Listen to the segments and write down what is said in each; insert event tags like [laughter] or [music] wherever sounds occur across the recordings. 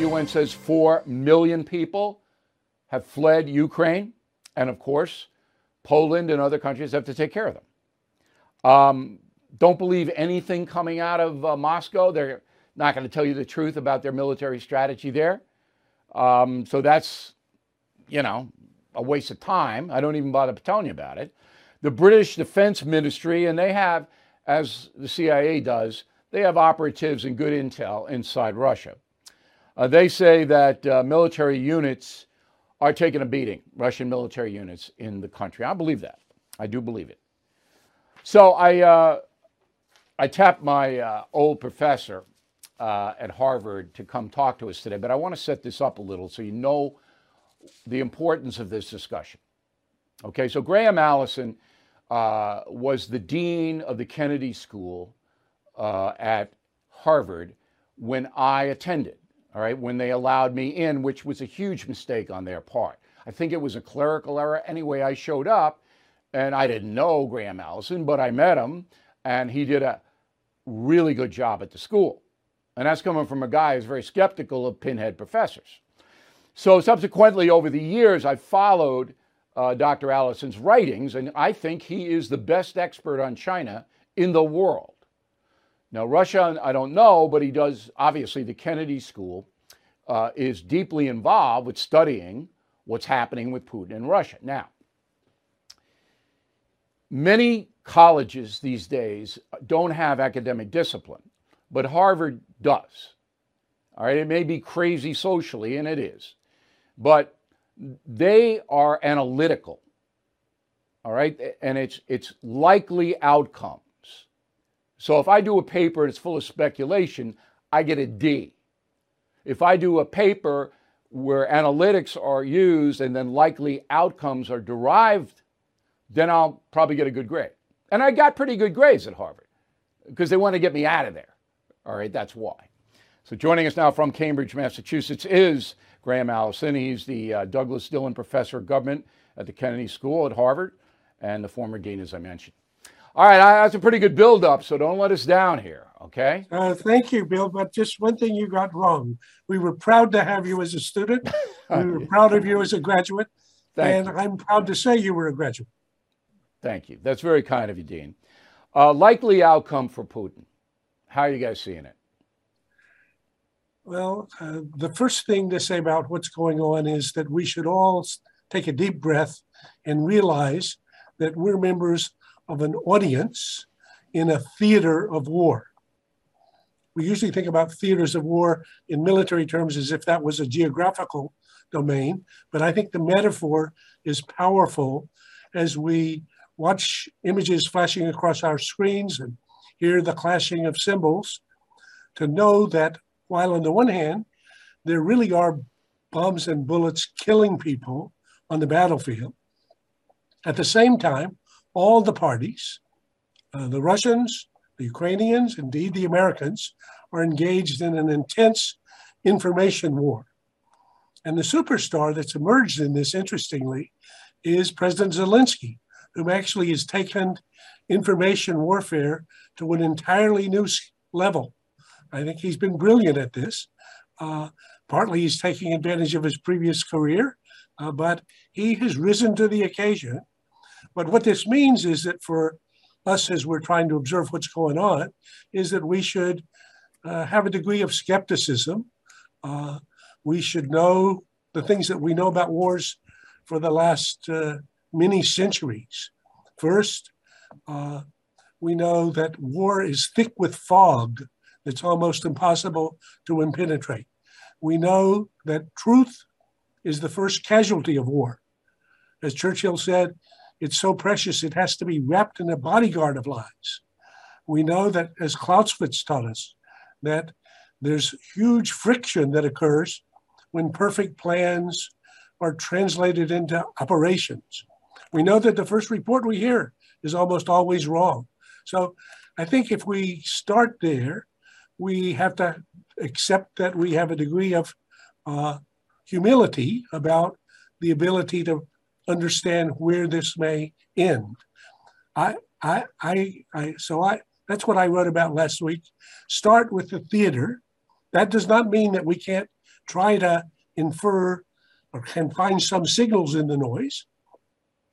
UN says 4 million people have fled Ukraine. And of course, Poland and other countries have to take care of them. Um, don't believe anything coming out of uh, Moscow. They're not going to tell you the truth about their military strategy there. Um, so that's, you know, a waste of time. I don't even bother telling you about it. The British Defense Ministry, and they have, as the CIA does, they have operatives and good intel inside Russia. Uh, they say that uh, military units are taking a beating, Russian military units in the country. I believe that. I do believe it. So I, uh, I tapped my uh, old professor uh, at Harvard to come talk to us today, but I want to set this up a little so you know the importance of this discussion. Okay, so Graham Allison uh, was the dean of the Kennedy School at Harvard when I attended, all right, when they allowed me in, which was a huge mistake on their part. I think it was a clerical error. Anyway, I showed up and I didn't know Graham Allison, but I met him and he did a really good job at the school. And that's coming from a guy who's very skeptical of pinhead professors. So, subsequently, over the years, I followed uh, Dr. Allison's writings, and I think he is the best expert on China in the world. Now, Russia, I don't know, but he does, obviously, the Kennedy School uh, is deeply involved with studying what's happening with Putin in Russia. Now, many colleges these days don't have academic discipline, but Harvard does. All right, it may be crazy socially, and it is, but they are analytical. All right, and it's it's likely outcomes. So if I do a paper that's full of speculation, I get a D. If I do a paper where analytics are used and then likely outcomes are derived, then I'll probably get a good grade. And I got pretty good grades at Harvard because they want to get me out of there. All right, that's why. So joining us now from Cambridge, Massachusetts is Graham Allison. He's the uh, Douglas Dillon Professor of Government at the Kennedy School at Harvard and the former dean, as I mentioned. All right, that's a pretty good build-up, so don't let us down here, okay? Uh, thank you, Bill. But just one thing you got wrong. We were proud to have you as a student. [laughs] we were proud of you as a graduate, thank and you. I'm proud to say you were a graduate. Thank you. That's very kind of you, Dean. Uh, likely outcome for Putin. How are you guys seeing it? Well, uh, the first thing to say about what's going on is that we should all take a deep breath and realize that we're members of an audience in a theater of war. We usually think about theaters of war in military terms as if that was a geographical domain, but I think the metaphor is powerful as we watch images flashing across our screens and hear the clashing of cymbals to know that while on the one hand, there really are bombs and bullets killing people on the battlefield, at the same time, all the parties, uh, the Russians, the Ukrainians, indeed the Americans, are engaged in an intense information war. And the superstar that's emerged in this, interestingly, is President Zelensky, who actually has taken information warfare to an entirely new level. I think he's been brilliant at this. Uh, partly he's taking advantage of his previous career, uh, but he has risen to the occasion but what this means is that for us, as we're trying to observe what's going on, is that we should uh, have a degree of skepticism. Uh, we should know the things that we know about wars for the last uh, many centuries. First, uh, we know that war is thick with fog that's almost impossible to impenetrate. We know that truth is the first casualty of war. As Churchill said, it's so precious, it has to be wrapped in a bodyguard of lies. We know that, as Clausewitz taught us, that there's huge friction that occurs when perfect plans are translated into operations. We know that the first report we hear is almost always wrong. So I think if we start there, we have to accept that we have a degree of uh, humility about the ability to understand where this may end. I, I, I, I, so I, that's what I wrote about last week. Start with the theater. That does not mean that we can't try to infer or can find some signals in the noise.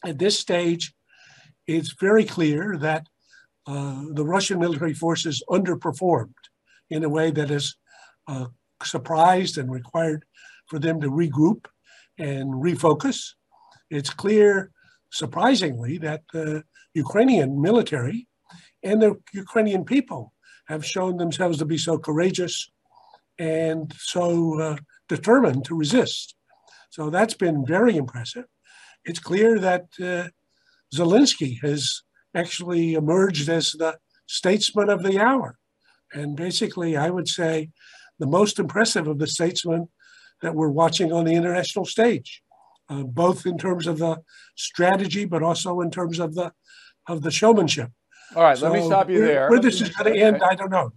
At this stage, it's very clear that uh, the Russian military forces underperformed in a way that has uh, surprised and required for them to regroup and refocus. It's clear, surprisingly, that the Ukrainian military and the Ukrainian people have shown themselves to be so courageous and so uh, determined to resist. So that's been very impressive. It's clear that uh, Zelensky has actually emerged as the statesman of the hour. And basically, I would say the most impressive of the statesmen that we're watching on the international stage, uh, both in terms of the strategy, but also in terms of the of the showmanship. All right, so let me stop you where, there. Where this is going to end, I don't know.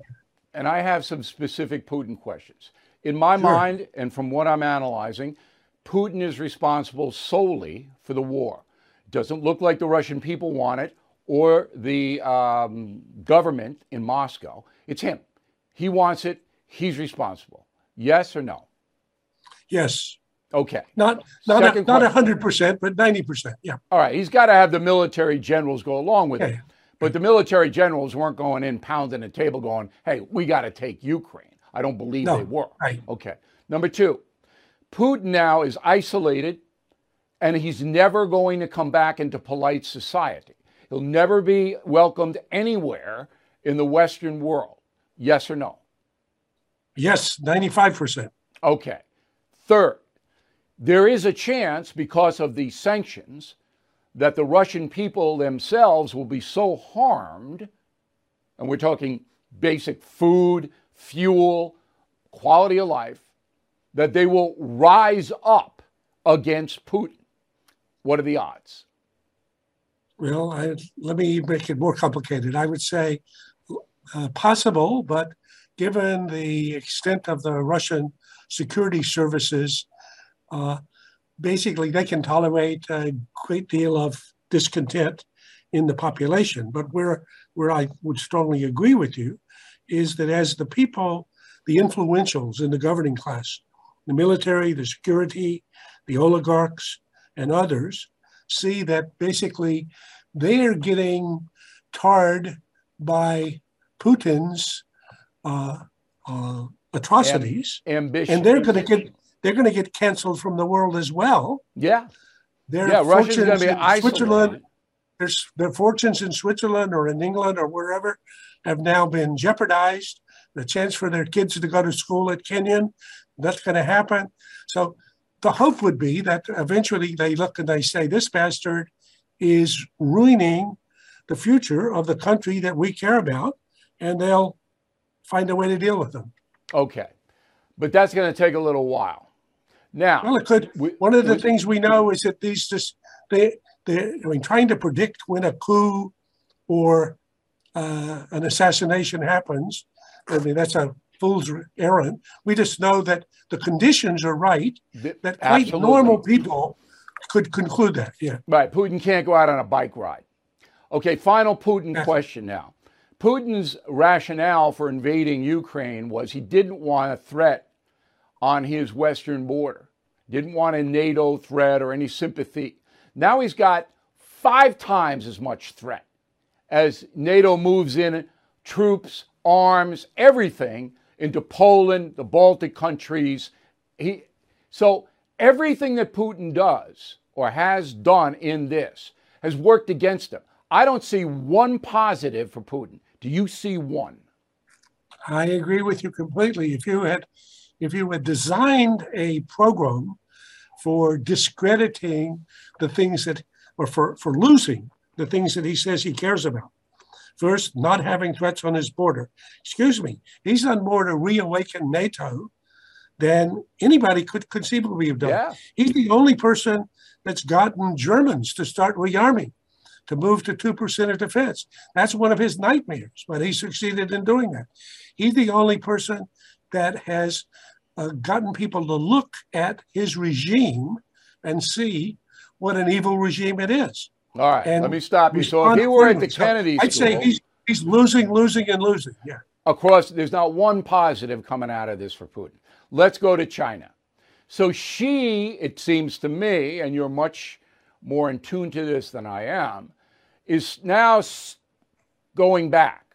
And I have some specific Putin questions. In my sure. mind, and from what I'm analyzing, Putin is responsible solely for the war. It doesn't look like the Russian people want it or the um, government in Moscow. It's him. He wants it. He's responsible. Yes or no? Yes. Okay. Not not a, not hundred percent, but ninety percent. Yeah. All right. He's got to have the military generals go along with yeah. it. But the military generals weren't going in pounding the table, going, "Hey, we got to take Ukraine." I don't believe no, they were. Right. Okay. Number two, Putin now is isolated, and he's never going to come back into polite society. He'll never be welcomed anywhere in the Western world. Yes or no? Yes, 95%. Okay. Third, there is a chance because of these sanctions that the Russian people themselves will be so harmed, and we're talking basic food, fuel, quality of life, that they will rise up against Putin. What are the odds? Well, I, let me make it more complicated. I would say uh, possible, but given the extent of the Russian security services, uh, basically they can tolerate a great deal of discontent in the population. But where where I would strongly agree with you is that as the people, the influentials in the governing class, the military, the security, the oligarchs, and others see that basically they are getting tarred by Putin's uh, uh, atrocities, Am- ambition, and they're going to get they're going to get canceled from the world as well. Yeah, their yeah. Russia's going to be isolated. Switzerland. There's their fortunes in Switzerland or in England or wherever have now been jeopardized. The chance for their kids to go to school at Kenyon, that's going to happen. So the hope would be that eventually they look and they say, this bastard is ruining the future of the country that we care about, and they'll find a way to deal with them. Okay. But that's going to take a little while. Now, well, it could. We, one of the we, things we know is that these just they they I mean trying to predict when a coup or uh, an assassination happens. I mean that's a fool's errand. We just know that the conditions are right. That quite Absolutely. normal people could conclude that. Yeah. Right. Putin can't go out on a bike ride. Okay. Final Putin question now. Putin's rationale for invading Ukraine was he didn't want a threat on his western border, didn't want a NATO threat or any sympathy. Now he's got five times as much threat as NATO moves in troops, arms, everything into Poland, the Baltic countries. He, so everything that Putin does or has done in this has worked against him. I don't see one positive for Putin. Do you see one? I agree with you completely. If you had if you had designed a program for discrediting the things that or for, for losing the things that he says he cares about. First, not having threats on his border. Excuse me, he's done more to reawaken NATO than anybody could conceivably have done. Yeah. He's the only person that's gotten Germans to start rearming to move to 2% of defense. That's one of his nightmares, but he succeeded in doing that. He's the only person that has uh, gotten people to look at his regime and see what an evil regime it is. All right, and let me stop you. So if he were at the Kennedy so I'd school, say he's, he's losing, losing, and losing. Yeah. Across, there's not one positive coming out of this for Putin. let's go to China. So Xi, it seems to me, and you're much more in tune to this than I am, is now going back.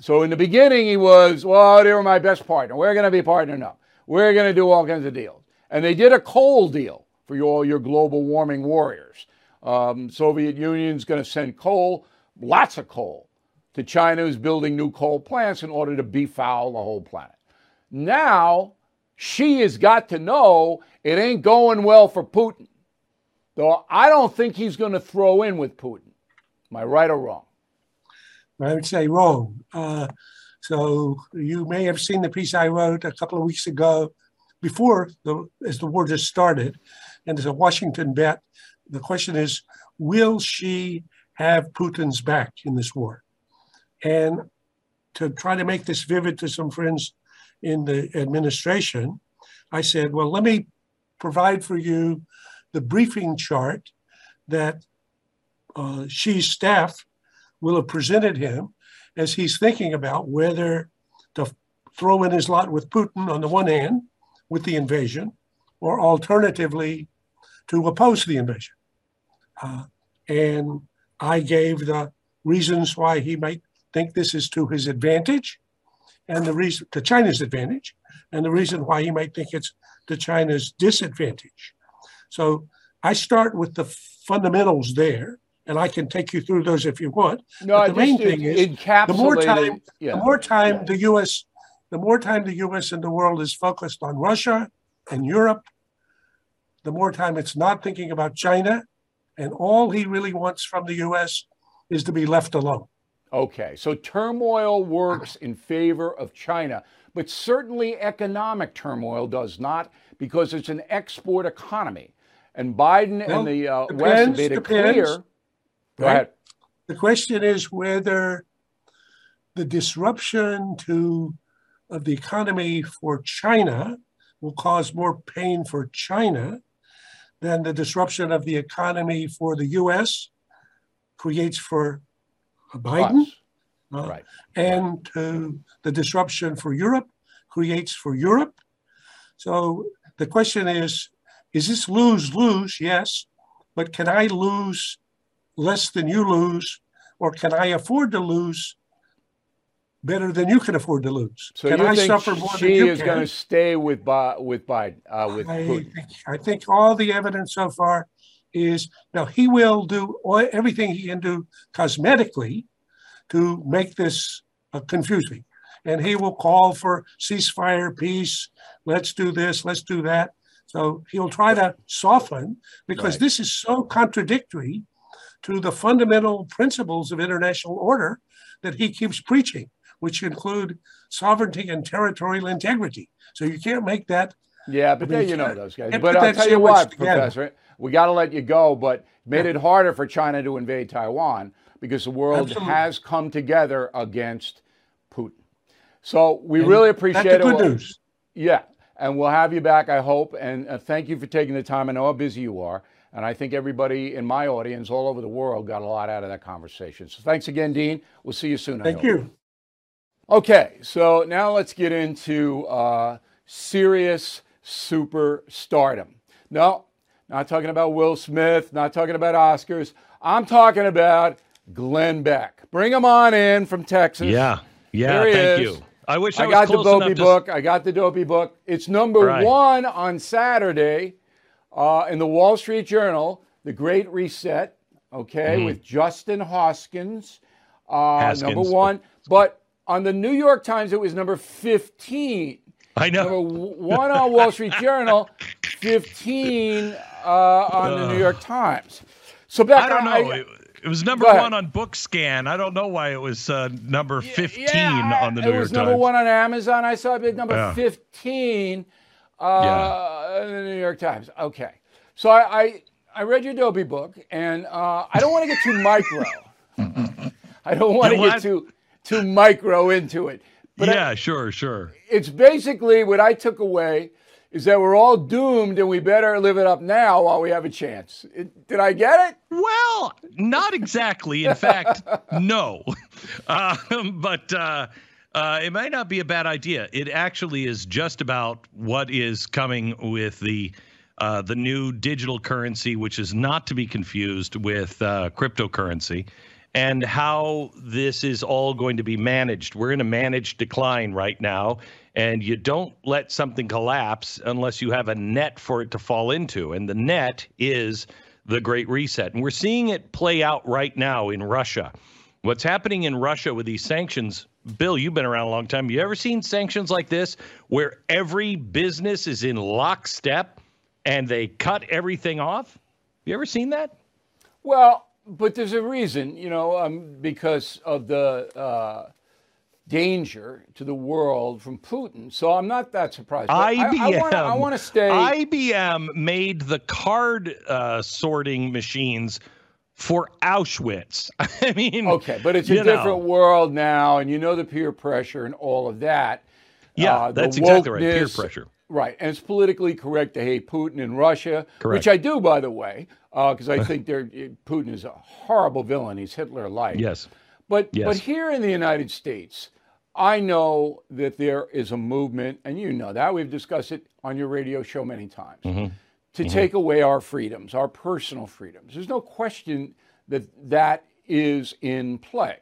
So in the beginning, he was, well, they were my best partner. We're going to be partnering up. We're going to do all kinds of deals. And they did a coal deal for all your global warming warriors. Um, Soviet Union's going to send coal, lots of coal, to China, who's building new coal plants in order to befoul the whole planet. Now, Xi has got to know it ain't going well for Putin. Though I don't think he's going to throw in with Putin. Am I right or wrong? I would say wrong. Uh, so you may have seen the piece I wrote a couple of weeks ago before the as the war just started, and as a Washington bet, the question is, will Xi have Putin's back in this war? And to try to make this vivid to some friends in the administration, I said, well, let me provide for you the briefing chart that uh, Xi's staff will have presented him as he's thinking about whether to throw in his lot with Putin on the one hand, with the invasion, or alternatively to oppose the invasion. Uh, and I gave the reasons why he might think this is to his advantage and the reason to China's advantage and the reason why he might think it's to China's disadvantage. So I start with the fundamentals there and I can take you through those if you want. No, but the main thing is the more time, yeah. the more time yeah. the U.S. the more time the U.S. and the world is focused on Russia and Europe, the more time it's not thinking about China, and all he really wants from the U.S. is to be left alone. Okay, so turmoil works in favor of China, but certainly economic turmoil does not because it's an export economy. And Biden well, and the uh, depends, West made it depends. clear Go right? ahead. The question is whether the disruption to of the economy for China will cause more pain for China than the disruption of the economy for the U.S. creates for Biden. Uh, right. And uh, the disruption for Europe creates for Europe. So the question is is this lose lose? Yes. But can I lose less than you lose, or can I afford to lose better than you can afford to lose? So can you I think suffer more she than you is going to stay with with Biden? Uh, with I think, I think all the evidence so far is now he will do all, everything he can do cosmetically to make this uh, confusing. And he will call for ceasefire, peace, let's do this, let's do that. So he'll try to soften because right. this is so contradictory to the fundamental principles of international order that he keeps preaching, which include sovereignty and territorial integrity. So you can't make that. Yeah, but I mean, you know those guys. But I'll tell you what, Professor, we got to let you go, but made yeah. it harder for China to invade Taiwan because the world Absolutely. has come together against Putin. So we and really appreciate that's the good it. News. Yeah, and we'll have you back, I hope. And uh, thank you for taking the time. I know how busy you are. And I think everybody in my audience all over the world got a lot out of that conversation. So thanks again, Dean. We'll see you soon. Thank you. Okay, so now let's get into uh, serious superstardom. No, not talking about Will Smith, not talking about Oscars. I'm talking about Glenn Beck. Bring him on in from Texas. Yeah, yeah, thank is. you. I wish I, I got the Dopey book. To... I got the Dopey book. It's number right. one on Saturday uh, in the Wall Street Journal, The Great Reset, okay, mm-hmm. with Justin Haskins, uh, number one. But on the New York Times, it was number 15. I know. Number one on Wall Street [laughs] Journal, 15 uh, on the New York Times. So back I don't know. I, it was number one on BookScan. I don't know why it was uh, number 15 yeah, on the New York Times. It was number one on Amazon. I saw it number yeah. 15 uh, yeah. in the New York Times. Okay. So I, I, I read your Dopey book, and uh, I don't want to get too micro. I don't want to get too too micro into it. But yeah, I, sure, sure. It's basically what I took away is that we're all doomed and we better live it up now while we have a chance. It, did I get it? Well, not exactly. In fact, no. Uh, [laughs] but uh, uh, it might not be a bad idea. It actually is just about what is coming with the uh, the new digital currency, which is not to be confused with uh, cryptocurrency, and how this is all going to be managed. We're in a managed decline right now, and you don't let something collapse unless you have a net for it to fall into, and the net is the Great Reset, and we're seeing it play out right now in Russia. What's happening in Russia with these sanctions Bill, you've been around a long time. You ever seen sanctions like this where every business is in lockstep and they cut everything off? You ever seen that? Well, but there's a reason, you know, um, because of the uh, danger to the world from Putin. So I'm not that surprised. IBM. I, I want to stay. IBM made the card uh, sorting machines for Auschwitz. [laughs] I mean, okay, but it's a different know. world now, and you know the peer pressure and all of that. Yeah, uh, that's exactly right. Peer pressure. Right, and it's politically correct to hate Putin and Russia, correct. which I do, by the way, because uh, I [laughs] think they're, Putin is a horrible villain. He's Hitler-like. Yes, but yes. but here in the United States, I know that there is a movement, and you know that we've discussed it on your radio show many times. Mm-hmm to mm-hmm. take away our freedoms, our personal freedoms. There's no question that that is in play.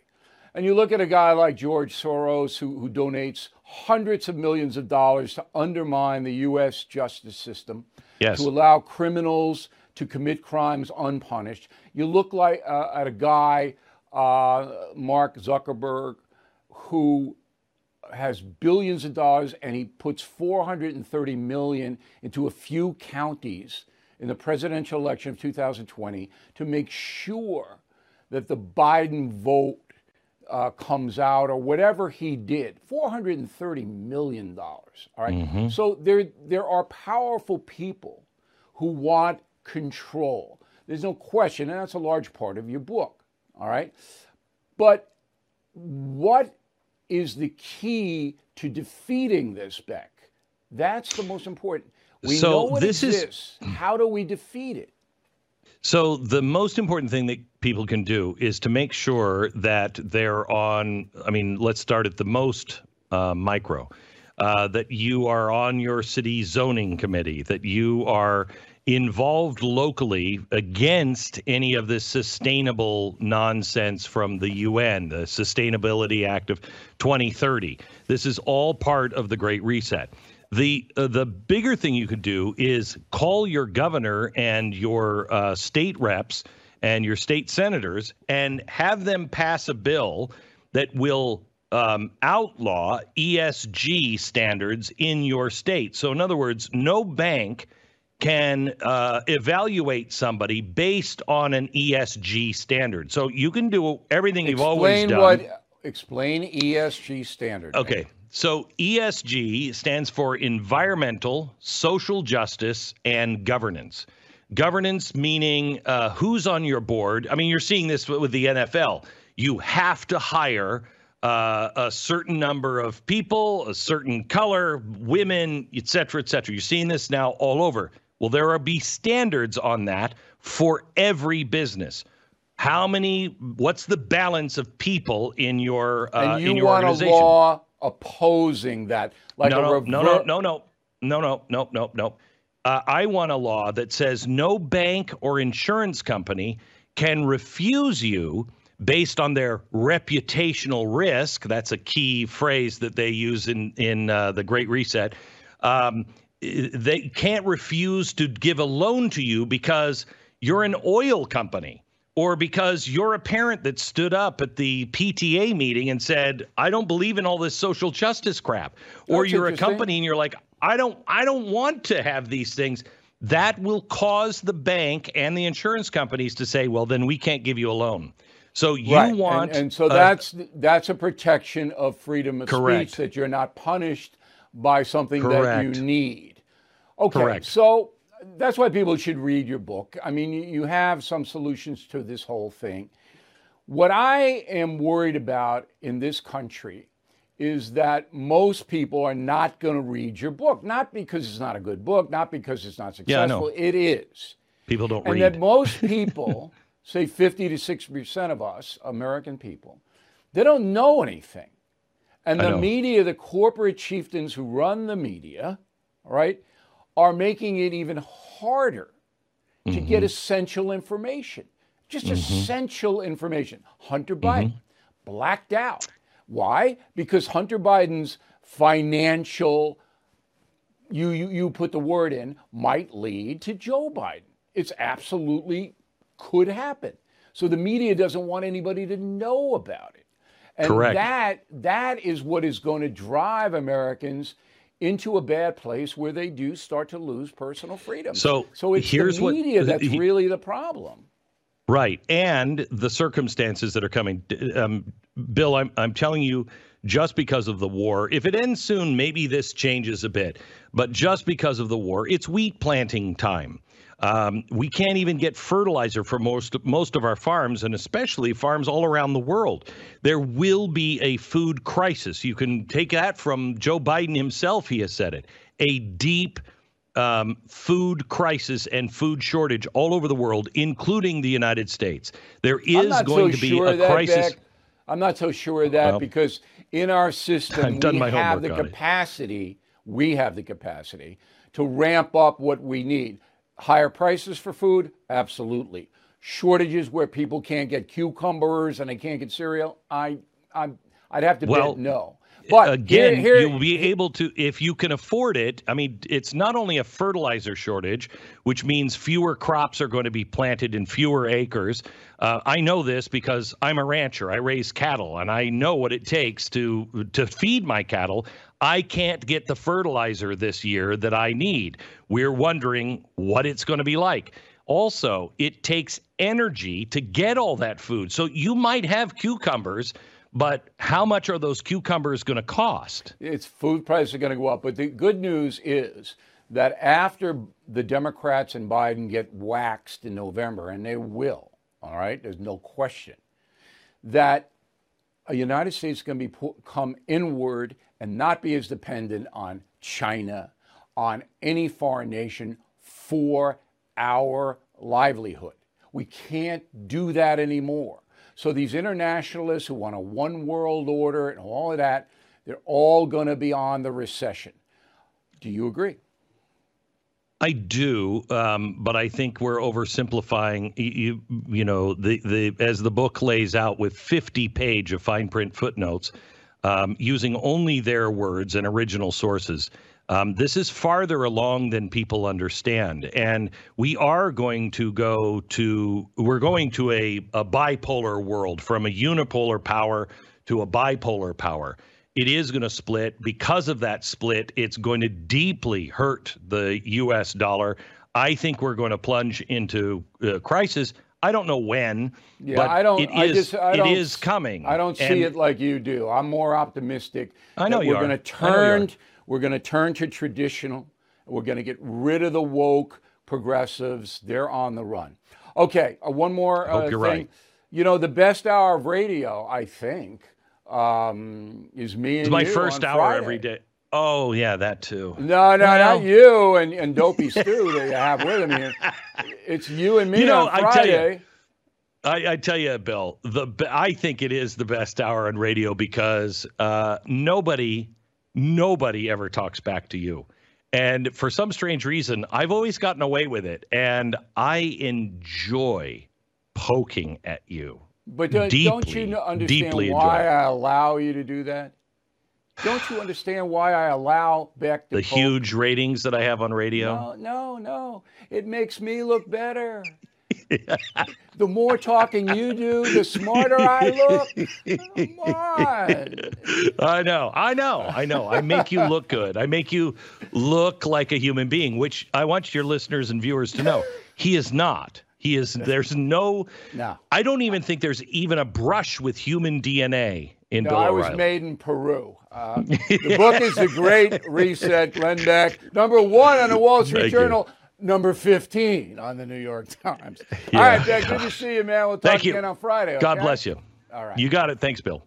And you look at a guy like George Soros, who, who donates hundreds of millions of dollars to undermine the U.S. justice system, yes. to allow criminals to commit crimes unpunished. You look like uh, at a guy, uh, Mark Zuckerberg, who has billions of dollars and he puts 430 million into a few counties in the presidential election of 2020 to make sure that the Biden vote uh, comes out or whatever he did 430 million dollars all right? mm-hmm. so there there are powerful people who want control there's no question and that's a large part of your book all right but what is the key to defeating this, Beck. That's the most important. We so know what this exists. Is, How do we defeat it? So the most important thing that people can do is to make sure that they're on. I mean, let's start at the most uh, micro. Uh, that you are on your city zoning committee, that you are involved locally against any of this sustainable nonsense from the UN, the Sustainability Act of 2030. This is all part of the Great Reset. The uh, the bigger thing you could do is call your governor and your uh, state reps and your state senators and have them pass a bill that will um, outlaw ESG standards in your state. So, in other words, no bank can uh, evaluate somebody based on an ESG standard. So you can do everything you've always done. What, explain ESG standard. Okay. So ESG stands for environmental, social justice, and governance. Governance meaning uh, who's on your board. I mean, you're seeing this with the NFL. You have to hire uh, a certain number of people, a certain color, women, et cetera, et cetera. You're seeing this now all over. Well, there will be standards on that for every business. How many? What's the balance of people in your uh, and you in your want organization? a law opposing that, like no, no, rever- no, no, no, no, no, no, no, no, no. Uh, I want a law that says no bank or insurance company can refuse you based on their reputational risk. That's a key phrase that they use in in uh, the Great Reset. Um, they can't refuse to give a loan to you because you're an oil company or because you're a parent that stood up at the PTA meeting and said, "I don't believe in all this social justice crap." Or That's you're a company and you're like, "I don't I don't want to have these things." That will cause the bank and the insurance companies to say, "Well, then we can't give you a loan." So you right. want and, and so that's that's a protection of freedom of correct. speech that you're not punished by something correct. that you need. Okay, Correct. so that's why people should read your book. I mean, you have some solutions to this whole thing. What I am worried about in this country is that most people are not going to read your book, not because it's not a good book, not because it's not successful. Yeah, it is. People don't and read. And that most people, [laughs] say 50 to 60% of us, American people, they don't know anything. And the media, the corporate chieftains who run the media, right, are making it even harder to Mm-hmm. get essential information. Just essential information. Hunter Biden Mm-hmm. blacked out. Why? Because Hunter Biden's financial, you, you, you put the word in, might lead to Joe Biden. It's absolutely could happen. So the media doesn't want anybody to know about it. And Correct. that that is what is going to drive Americans into a bad place where they do start to lose personal freedom. So, so it's here's the what- media that's he- really the problem. Right. And the circumstances that are coming. Um, Bill, I'm, I'm telling you, just because of the war, if it ends soon, maybe this changes a bit. But just because of the war, it's wheat planting time. Um, we can't even get fertilizer for most most of our farms, and especially farms all around the world. There will be a food crisis. You can take that from Joe Biden himself. He has said it. A deep um, food crisis and food shortage all over the world, including the United States. There not going so to be sure a crisis. Beck. I'm not so sure of that Well, because in our system we have the on it. capacity. We have the capacity to ramp up what we need. Higher prices for food, absolutely. Shortages where people can't get cucumbers and they can't get cereal. I, I'm, I'd have to Well, bet no. But Again, here, here, you'll be able to, if you can afford it. I mean, it's not only a fertilizer shortage, which means fewer crops are going to be planted in fewer acres. Uh, I know this because I'm a rancher. I raise cattle, and I know what it takes to to feed my cattle. I can't get the fertilizer this year that I need. We're wondering what it's going to be like. Also, it takes energy to get all that food. So you might have cucumbers, but how much are those cucumbers going to cost? it's food prices are going to go up. But the good news is that after the Democrats and Biden get waxed in November, and they will, all right, there's no question, that a United States is going to be come inward and not be as dependent on China, on any foreign nation for our livelihood. We can't do that anymore. So these internationalists who want a one world order and all of that, they're all going to be on the recession. Do you agree? I do, um, but I think we're oversimplifying. You, you know, the the as the book lays out with 50 page of fine print footnotes, um, using only their words and original sources. Um, this is farther along than people understand, and we are going to go to we're going to a, a bipolar world from a unipolar power to a bipolar power it is going to split. Because of that split, it's going to deeply hurt the U.S. dollar. I think we're going to plunge into uh, crisis. I don't know when, Yeah, but I don't. It is, I just, I it don't, is coming. I don't see And it like you do. I'm more optimistic. I know you we're going to I know you are. turn. We're going to turn to traditional. We're going to get rid of the woke progressives. They're on the run. Okay, uh, one more hope uh, you're thing. right. You know, the best hour of radio, I think, um, is me and It's my you first hour Friday. every day. Oh yeah, that too. No, no, Well- not you and, and Dopey [laughs] Stu that you have with him here. It's you and me You know, on I tell you, I, I tell you, Bill, the I think it is the best hour on radio because uh, nobody, nobody ever talks back to you, and for some strange reason, I've always gotten away with it, and I enjoy poking at you. But don't, don't you understand deeply why enjoy. I allow you to do that? Don't you understand why I allow Beck to The poke- huge ratings that I have on radio. No, no, no. It makes me look better. [laughs] the more talking you do, the smarter I look. Come on. I know, I know, I know. I make you look good. I make you look like a human being, which I want your listeners and viewers to know. He is not. He is. There's no. No. I don't even think there's even a brush with human DNA in No, Bill I was made in Peru. Uh, the book is The Great Reset, Glenn Beck. Number one on the Wall Street Thank you. Number 15 on the New York Times. [laughs] All right, Beck, good to see you, man. We'll talk Thank you. again on Friday. God bless you. All right. You got it. Thanks, Bill.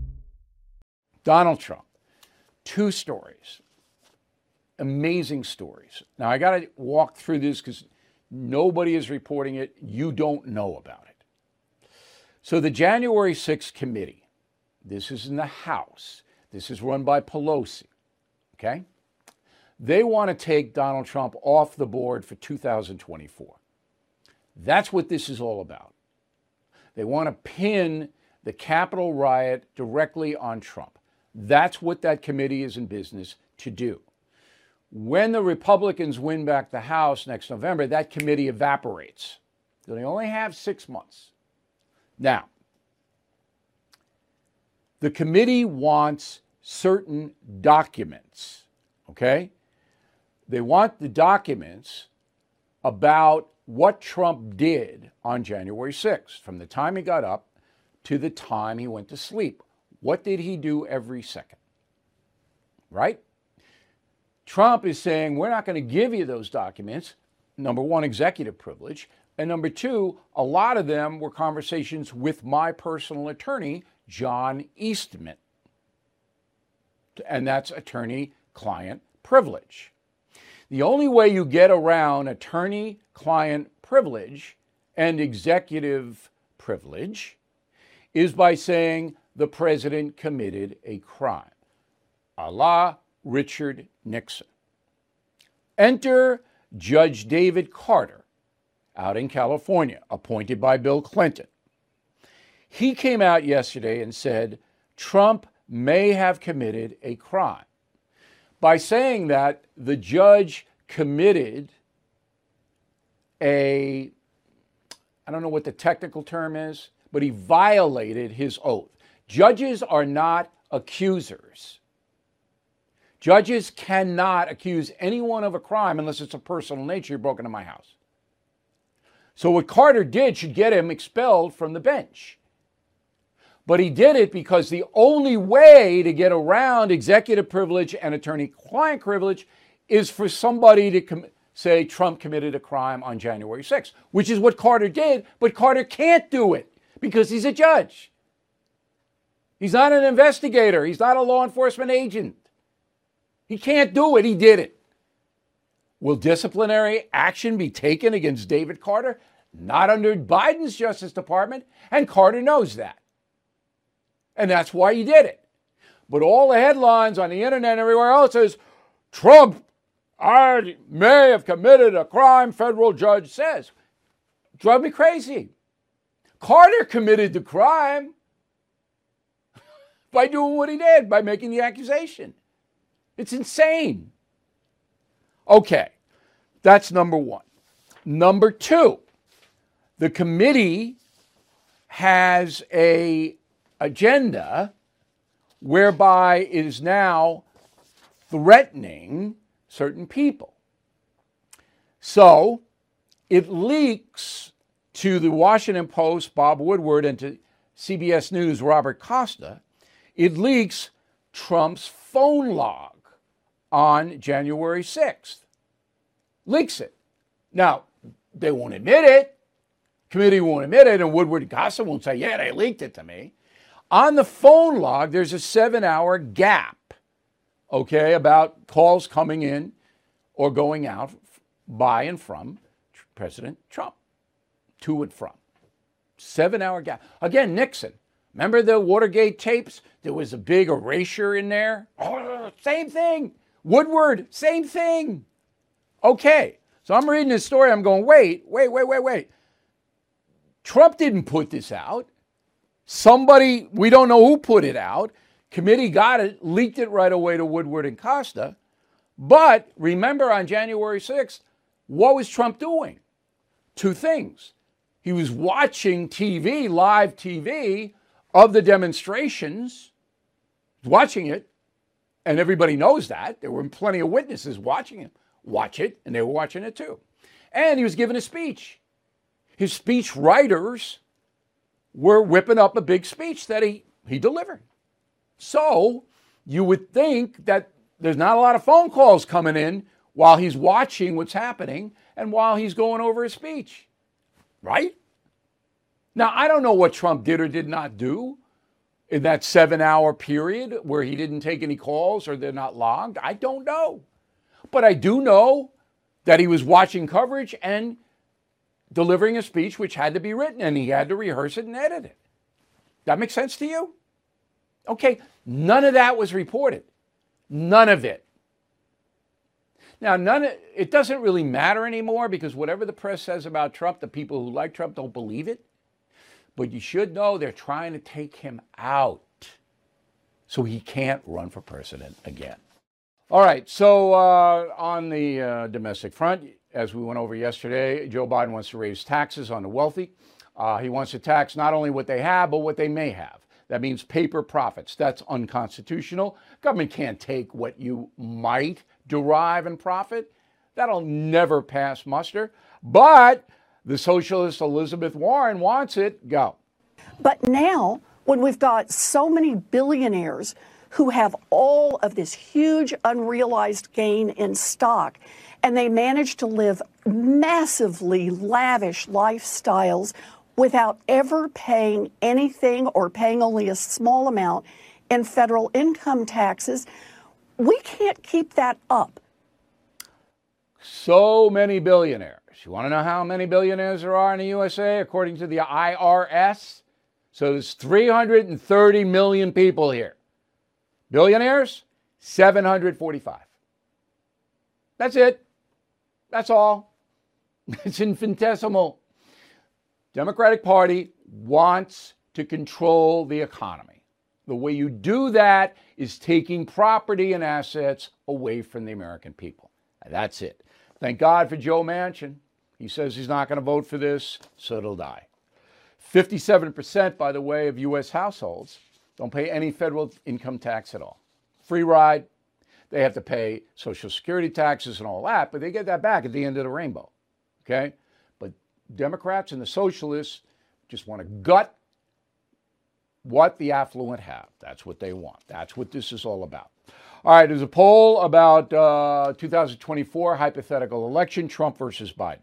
Donald Trump, two stories, amazing stories. Now, I got to walk through this because nobody is reporting it. You don't know about it. So, the January 6th committee, this is in the House, this is run by Pelosi, okay? They want to take Donald Trump off the board for 2024. That's what this is all about. They want to pin the Capitol riot directly on Trump. That's what that committee is in business to do. When the Republicans win back the House next November, that committee evaporates. They only have six months. Now, the committee wants certain documents, okay? They want the documents about what Trump did on January 6th, from the time he got up to the time he went to sleep. What did he do every second? Right? Trump is saying, we're not going to give you those documents. Number one, executive privilege. And number two, a lot of them were conversations with my personal attorney, John Eastman. And that's attorney client privilege. The only way you get around attorney client privilege and executive privilege is by saying the president committed a crime, a la Richard Nixon. Enter Judge David Carter out in California, appointed by Bill Clinton. He came out yesterday and said Trump may have committed a crime. By saying that, the judge committed a, I don't know what the technical term is, but he violated his oath. Judges are not accusers. Judges cannot accuse anyone of a crime unless it's a personal nature. You broke into my house. So, what Carter did should get him expelled from the bench. But he did it because the only way to get around executive privilege and attorney client privilege is for somebody to com- say Trump committed a crime on January 6th, which is what Carter did, but Carter can't do it because he's a judge. He's not an investigator, he's not a law enforcement agent. He can't do it, he did it. Will disciplinary action be taken against David Carter? Not under Biden's Justice Department, and Carter knows that. And that's why he did it. But all the headlines on the internet and everywhere else is Trump I may have committed a crime, federal judge says. Drove me crazy. Carter committed the crime by doing what he did, by making the accusation. It's insane. Okay, that's number one. Number two, the committee has a agenda whereby it is now threatening certain people. So it leaks to the Washington Post, Bob Woodward, and to CBS News, Robert Costa. It leaks Trump's phone log on January 6th. Leaks it. Now, they won't admit it. Committee won't admit it, and Woodward Costa won't say, yeah, they leaked it to me. On the phone log, there's a seven hour gap okay, about calls coming in or going out by and from President Trump, to and from. Seven hour gap. Again, Nixon. Remember the Watergate tapes? There was a big erasure in there. Oh, same thing. Woodward, same thing. Okay. So I'm reading this story. I'm going, wait, wait, wait, wait, wait. Trump didn't put this out. Somebody, we don't know who put it out. Committee got it, leaked it right away to Woodward and Costa. But remember on January 6th, what was Trump doing? Two things. He was watching TV, live TV of the demonstrations, watching it, and everybody knows that. There were plenty of witnesses watching him watch it, and they were watching it too. And he was giving a speech. His speech writers were whipping up a big speech that he, he delivered. So you would think that there's not a lot of phone calls coming in while he's watching what's happening and while he's going over his speech, right? Now, I don't know what Trump did or did not do in that seven hour period where he didn't take any calls or they're not logged. I don't know. But I do know that he was watching coverage and delivering a speech which had to be written and he had to rehearse it and edit it. That makes sense to you? Okay, none of that was reported. None of it. Now, none of, it doesn't really matter anymore because whatever the press says about Trump, the people who like Trump don't believe it. But you should know they're trying to take him out so he can't run for president again. All right, so uh, on the uh, domestic front, as we went over yesterday, Joe Biden wants to raise taxes on the wealthy. Uh, he wants to tax not only what they have, but what they may have. That means paper profits. That's unconstitutional. Government can't take what you might derive and profit. That'll never pass muster. But the socialist Elizabeth Warren wants it. Go. But now, when we've got so many billionaires who have all of this huge unrealized gain in stock, and they manage to live massively lavish lifestyles without ever paying anything or paying only a small amount in federal income taxes. We can't keep that up. So many billionaires. You want to know how many billionaires there are in the USA according to the IRS? So there's 330 million people here. Billionaires, 745. That's it. That's all. [laughs] It's infinitesimal. Democratic Party wants to control the economy. The way you do that is taking property and assets away from the American people. That's it. Thank God for Joe Manchin. He says he's not going to vote for this, so it'll die. 57%, by the way, of U.S. households don't pay any federal income tax at all. Free ride. They have to pay Social Security taxes and all that, but they get that back at the end of the rainbow. Okay? But Democrats and the socialists just want to gut what the affluent have. That's what they want. That's what this is all about. All right, there's a poll about uh, 2024 hypothetical election Trump versus Biden.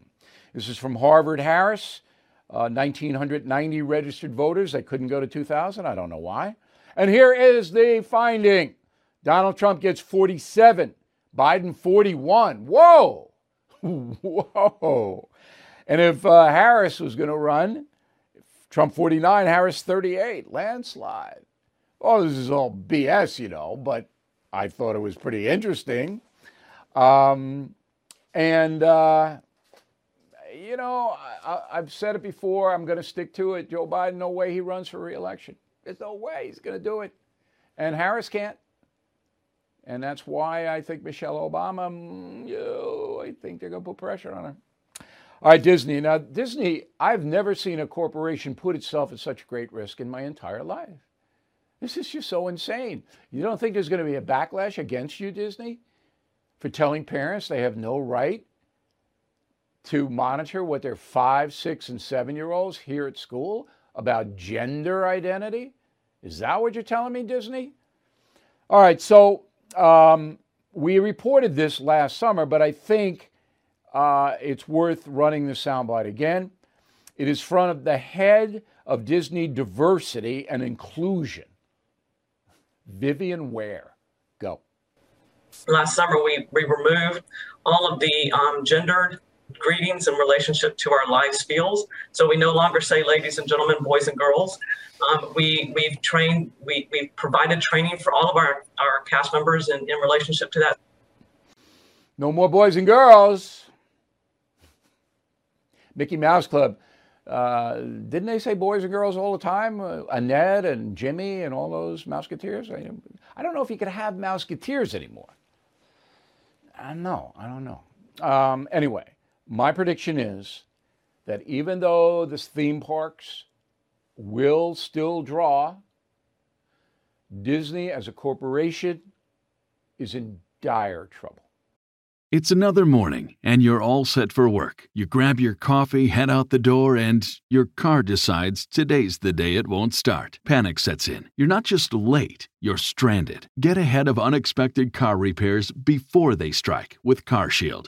This is from Harvard Harris. Uh, 1,990 registered voters. They couldn't go to 2,000. I don't know why. And here is the finding Donald Trump gets 47, Biden 41. Whoa! [laughs] Whoa! And if uh, Harris was going to run, Trump 49, Harris 38, landslide. Oh, this is all BS, you know, but I thought it was pretty interesting. Um, and, uh, you know, I, have said it before. I'm going to stick to it. Joe Biden, no way he runs for reelection. There's no way he's going to do it. And Harris can't. And that's why I think Michelle Obama, mm, you know, I think they're going to put pressure on her. All right, Disney. Now, Disney, I've never seen a corporation put itself at such great risk in my entire life. This is just so insane. You don't think there's going to be a backlash against you, Disney, for telling parents they have no right to monitor what their five, six, and seven year olds hear at school about gender identity? Is that what you're telling me, Disney? All right, so um, we reported this last summer, but I think uh, it's worth running the soundbite again. It is from the head of Disney Diversity and Inclusion, Vivian Ware. Go. Last summer, we, we removed all of the um, gendered greetings in relationship to our live spiels. So we no longer say ladies and gentlemen, boys and girls. Um, we, we've trained, we, we've provided training for all of our, our cast members in, in relationship to that No more boys and girls. Mickey Mouse Club. Uh, didn't they say boys and girls all the time? Uh, Annette and Jimmy and all those Mouseketeers? I, I don't know if you could have Mouseketeers anymore. I don't know. I don't know. Um, anyway, my prediction is that even though the theme parks will still draw, Disney as a corporation is in dire trouble. It's another morning, and you're all set for work. You grab your coffee, head out the door, and your car decides today's the day it won't start. Panic sets in. You're not just late, you're stranded. Get ahead of unexpected car repairs before they strike with CarShield,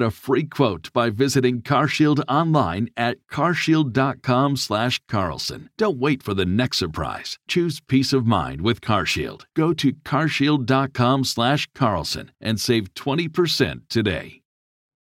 a free quote by visiting CarShield online at carshield.com slash carlson. Don't wait for the next surprise. Choose peace of mind with CarShield. Go to carshield.com slash carlson and save 20% today.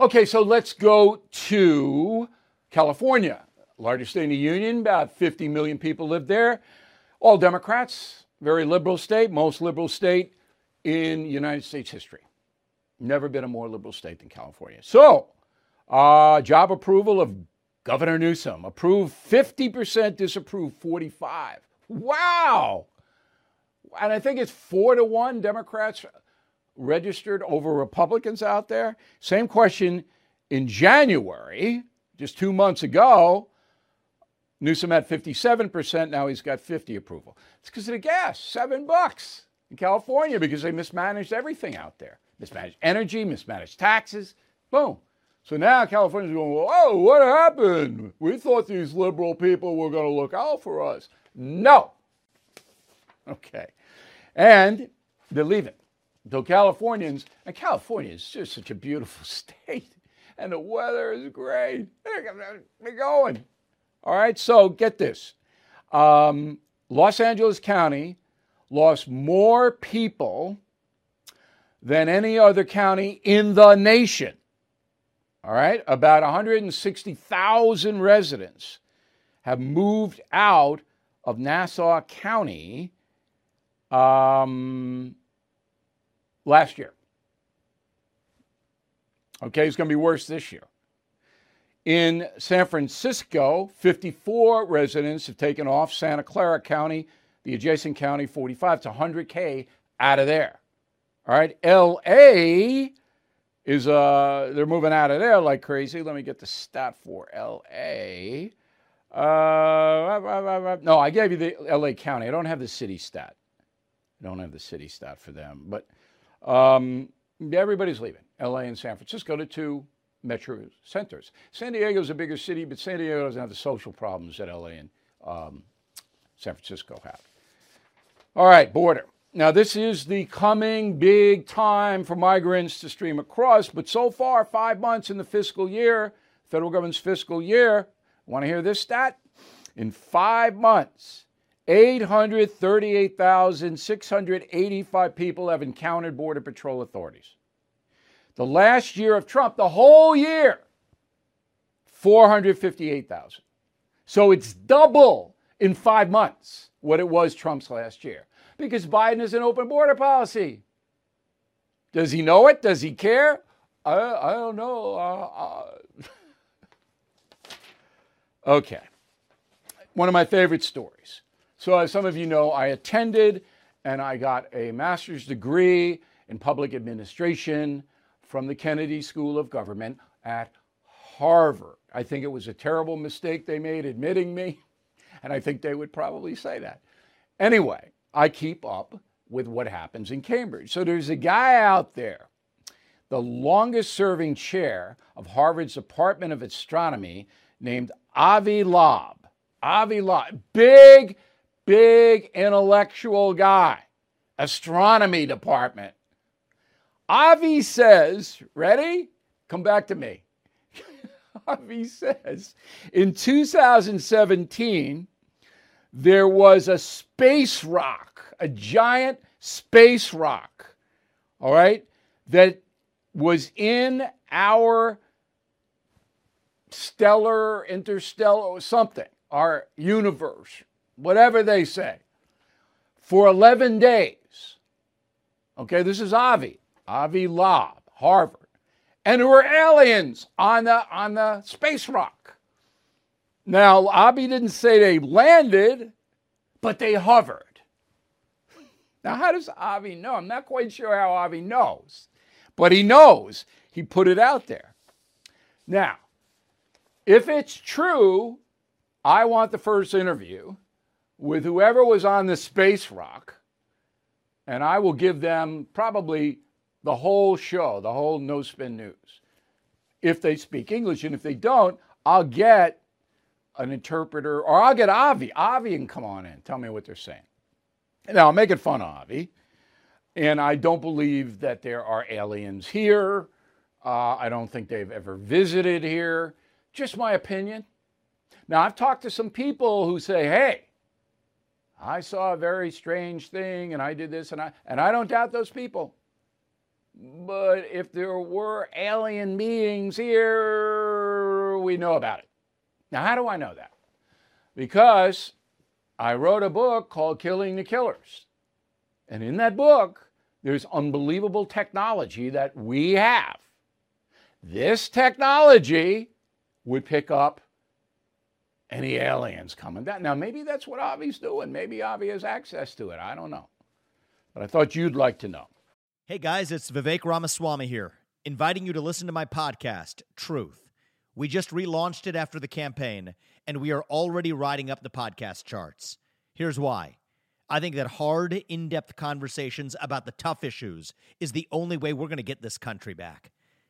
Okay, so let's go to California, largest state in the union. About 50 million people live there. All Democrats, very liberal state, most liberal state in United States history. Never been a more liberal state than California. So, uh, job approval of Governor Newsom. Approved 50%, disapproved 45. Wow. And I think it's four to one Democrats registered over Republicans out there? Same question in January, just two months ago. Newsom had 57%, now he's got 50 approval. It's because of the gas, seven bucks in California because they mismanaged everything out there. Mismanaged energy, mismanaged taxes, boom. So now California's going, whoa, what happened? We thought these liberal people were going to look out for us. No. Okay. And they're leaving. So Californians, and California is just such a beautiful [laughs] state, and the weather is great. They're going. All right, so get this. Um, Los Angeles County lost more people than any other county in the nation. All right, about 160,000 residents have moved out of Nassau County um, last year. Okay, it's going to be worse this year. In San Francisco, 54 residents have taken off Santa Clara County, the adjacent county, 45 to 100K out of there. All right, LA is, uh, they're moving out of there like crazy. Let me get the stat for LA. Uh, no, I gave you the LA County. I don't have the city stat. I don't have the city stat for them. But um, everybody's leaving. LA and San Francisco, to two metro centers. San Diego's a bigger city, but San Diego doesn't have the social problems that LA and um, San Francisco have. All right, border. Now, this is the coming big time for migrants to stream across, but so far, five months in the fiscal year, federal government's fiscal year, want to hear this stat? In five months, 838,685 people have encountered Border Patrol authorities. The last year of Trump, the whole year, 458,000. So it's double in five months what it was Trump's last year because Biden is an open border policy. Does he know it? Does he care? I, I don't know. Uh, uh. [laughs] okay. One of my favorite stories. So, as some of you know, I attended and I got a master's degree in public administration from the Kennedy School of Government at Harvard. I think it was a terrible mistake they made admitting me, [laughs] and I think they would probably say that. Anyway, I keep up with what happens in Cambridge. So there's a guy out there, the longest serving chair of Harvard's Department of Astronomy, named Avi Loeb. Avi Loeb, big, big intellectual guy, astronomy department. Avi says, ready? Come back to me. [laughs] Avi says, in 2017, there was a space rock, a giant space rock, all right, that was in our stellar, interstellar, something, our universe, whatever they say, for 11 days. Okay, this is Avi, Avi Loeb, Harvard. And there were aliens on the, on the space rock. Now, Avi didn't say they landed, but they hovered. Now, how does Avi know? I'm not quite sure how Avi knows, but he knows. He put it out there. Now, if it's true, I want the first interview with whoever was on the space rock, and I will give them probably the whole show, the whole No Spin News, if they speak English. And if they don't, I'll get an interpreter, or I'll get Avi. Avi can come on in, tell me what they're saying. Now, I'm making fun of Avi, and I don't believe that there are aliens here. Uh, I don't think they've ever visited here. Just my opinion. Now, I've talked to some people who say, hey, I saw a very strange thing and I did this and I and I don't doubt those people. But if there were alien beings here, we know about it. Now, how do I know that? Because I wrote a book called Killing the Killers. And in that book, there's unbelievable technology that we have. This technology would pick up any aliens coming down. Now, maybe that's what Avi's doing. Maybe Avi has access to it. I don't know. But I thought you'd like to know. Hey guys, it's Vivek Ramaswamy here, inviting you to listen to my podcast, Truth. We just relaunched it after the campaign, and we are already riding up the podcast charts. Here's why. I think that hard, in depth conversations about the tough issues is the only way we're going to get this country back.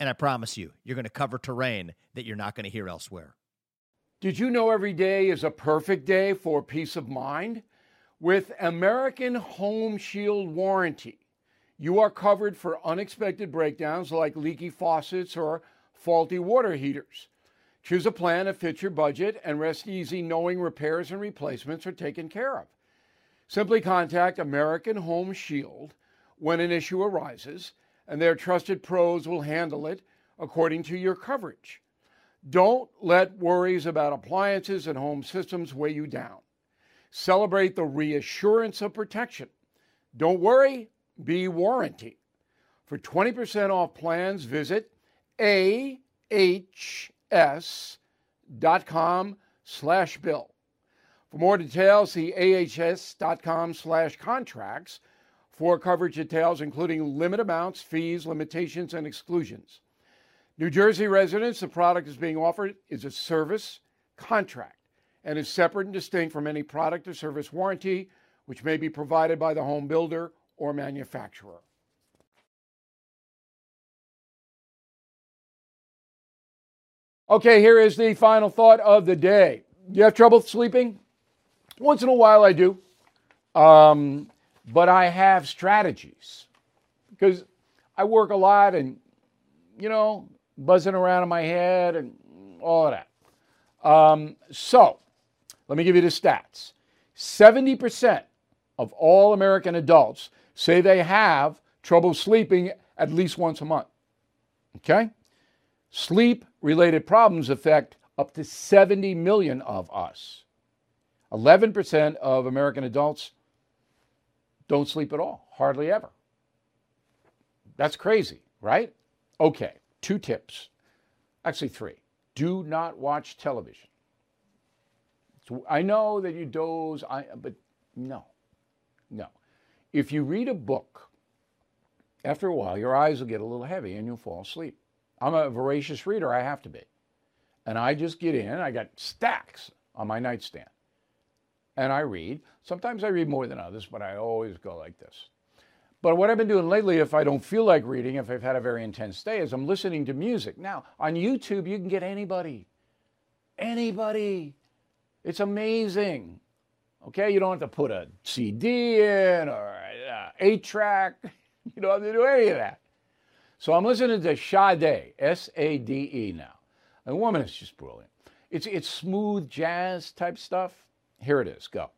And I promise you, you're going to cover terrain that you're not going to hear elsewhere. Did you know every day is a perfect day for peace of mind? With American Home Shield Warranty, you are covered for unexpected breakdowns like leaky faucets or faulty water heaters. Choose a plan that fits your budget and rest easy knowing repairs and replacements are taken care of. Simply contact American Home Shield when an issue arises, and their trusted pros will handle it according to your coverage. Don't let worries about appliances and home systems weigh you down. Celebrate the reassurance of protection. Don't worry, be warranty. For 20% off plans, visit ahs.com slash bill. For more details, see ahs.com slash contracts for coverage details, including limit amounts, fees, limitations, and exclusions. New Jersey residents, the product is being offered is a service contract and is separate and distinct from any product or service warranty which may be provided by the home builder or manufacturer. Okay, here is the final thought of the day. You have trouble sleeping? Once in a while, I do. Um, but I have strategies because I work a lot and, you know, buzzing around in my head and all of that. Um, so, let me give you the stats 70% of all American adults say they have trouble sleeping at least once a month. Okay? Sleep related problems affect up to 70 million of us. 11% of American adults don't sleep at all, hardly ever. That's crazy, right? Okay, two tips. Actually, three. Do not watch television. So I know that you doze, I, but no, no. If you read a book, after a while, your eyes will get a little heavy and you'll fall asleep. I'm a voracious reader, I have to be. And I just get in, I got stacks on my nightstand. And I read. Sometimes I read more than others, but I always go like this. But what I've been doing lately, if I don't feel like reading, if I've had a very intense day, is I'm listening to music. Now, on YouTube, you can get anybody. Anybody. It's amazing. Okay, you don't have to put a CD in or an 8 track. [laughs] You don't have to do any of that. So I'm listening to Sade, S A D E now. The woman is just brilliant. It's, it's smooth jazz type stuff. Here it is. Go.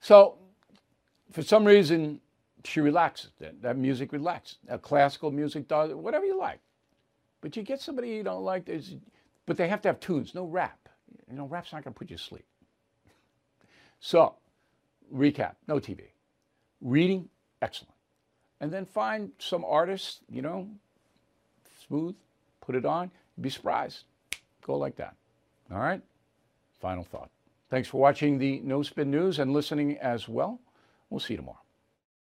So, for some reason, she relaxes. That, that music relaxes. Classical music does whatever you like. But you get somebody you don't like, but they have to have tunes, no rap. You know, rap's not going to put you to sleep. So, recap no TV. Reading, excellent. And then find some artists, you know, smooth, put it on, be surprised. Go like that. All right? Final thought. Thanks for watching the No Spin News and listening as well. We'll see you tomorrow.